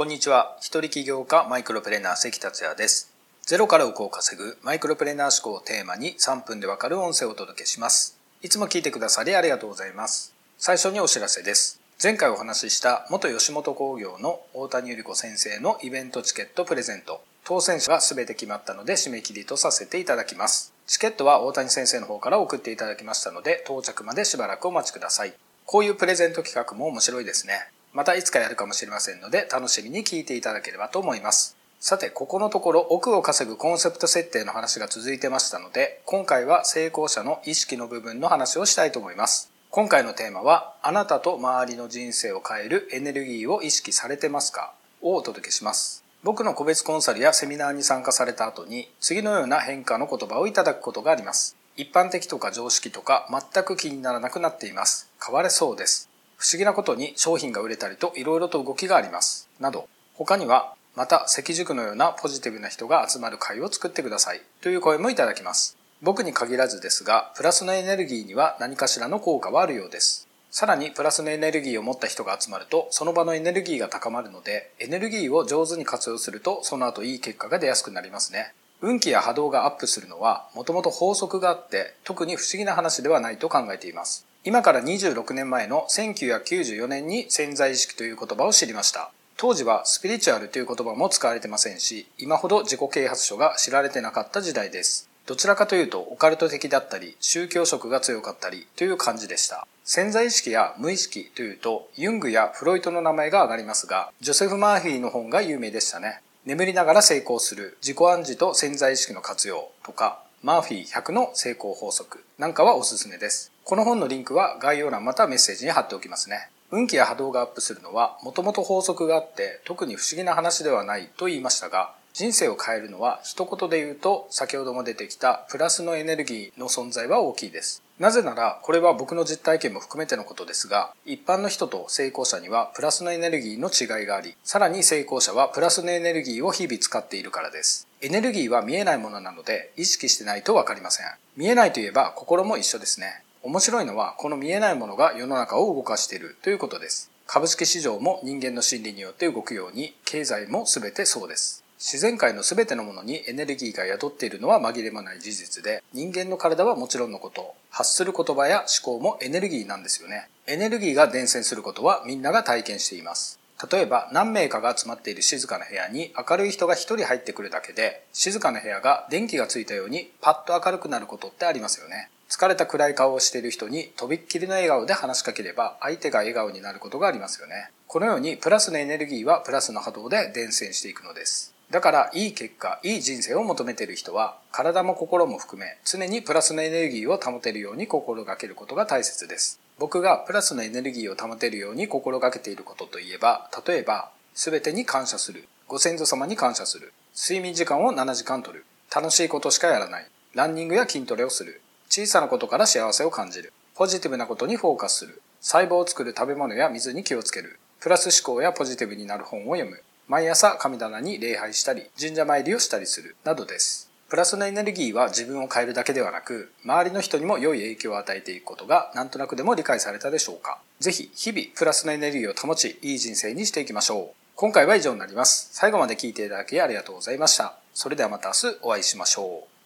こんにちは。一人起業家マイクロプレーナー関達也です。ゼロから億を稼ぐマイクロプレーナー思考をテーマに3分でわかる音声をお届けします。いつも聞いてくださりありがとうございます。最初にお知らせです。前回お話しした元吉本工業の大谷由里子先生のイベントチケットプレゼント。当選者が全て決まったので締め切りとさせていただきます。チケットは大谷先生の方から送っていただきましたので到着までしばらくお待ちください。こういうプレゼント企画も面白いですね。またいつかやるかもしれませんので楽しみに聞いていただければと思います。さて、ここのところ億を稼ぐコンセプト設定の話が続いてましたので、今回は成功者の意識の部分の話をしたいと思います。今回のテーマは、あなたと周りの人生を変えるエネルギーを意識されてますか？をお届けします。僕の個別コンサルやセミナーに参加された後に、次のような変化の言葉をいただくことがあります。一般的とか常識とか全く気にならなくなっています。変われそうです。不思議なことに商品が売れたりと色々と動きがあります。など、他には、また関塾のようなポジティブな人が集まる会を作ってくださいという声もいただきます。僕に限らずですが、プラスのエネルギーには何かしらの効果はあるようです。さらにプラスのエネルギーを持った人が集まるとその場のエネルギーが高まるのでエネルギーを上手に活用するとその後いい結果が出やすくなりますね。運気や波動がアップするのはもともと法則があって特に不思議な話ではないと考えています。今から26年前の1994年に潜在意識という言葉を知りました。当時はスピリチュアルという言葉も使われてませんし、今ほど自己啓発書が知られてなかった時代です。どちらかというとオカルト的だったり、宗教色が強かったりという感じでした。潜在意識や無意識というと、ユングやフロイトの名前が挙がりますが、ジョセフ・マーフィーの本が有名でしたね。眠りながら成功する自己暗示と潜在意識の活用とか、マーフィー100の成功法則なんかはおすすめです。この本のリンクは概要欄またメッセージに貼っておきますね。運気や波動がアップするのはもともと法則があって特に不思議な話ではないと言いましたが人生を変えるのは一言で言うと先ほども出てきたプラスのエネルギーの存在は大きいです。なぜならこれは僕の実体験も含めてのことですが一般の人と成功者にはプラスのエネルギーの違いがありさらに成功者はプラスのエネルギーを日々使っているからです。エネルギーは見えないものなので意識してないとわかりません。見えないといえば心も一緒ですね。面白いのはこの見えないものが世の中を動かしているということです。株式市場も人間の心理によって動くように経済も全てそうです。自然界の全てのものにエネルギーが宿っているのは紛れもない事実で人間の体はもちろんのこと発する言葉や思考もエネルギーなんですよね。エネルギーが伝染することはみんなが体験しています。例えば何名かが集まっている静かな部屋に明るい人が一人入ってくるだけで静かな部屋が電気がついたようにパッと明るくなることってありますよね。疲れた暗い顔をしている人にとびっきりの笑顔で話しかければ相手が笑顔になることがありますよね。このようにプラスのエネルギーはプラスの波動で伝染していくのです。だからいい結果、いい人生を求めている人は体も心も含め常にプラスのエネルギーを保てるように心がけることが大切です。僕がプラスのエネルギーを保てるように心がけていることといえば、例えば全てに感謝する、ご先祖様に感謝する、睡眠時間を7時間取る、楽しいことしかやらない、ランニングや筋トレをする、小さなことから幸せを感じる。ポジティブなことにフォーカスする。細胞を作る食べ物や水に気をつける。プラス思考やポジティブになる本を読む。毎朝神棚に礼拝したり、神社参りをしたりする。などです。プラスのエネルギーは自分を変えるだけではなく、周りの人にも良い影響を与えていくことがなんとなくでも理解されたでしょうか。ぜひ、日々プラスのエネルギーを保ち、いい人生にしていきましょう。今回は以上になります。最後まで聞いていただきありがとうございました。それではまた明日お会いしましょう。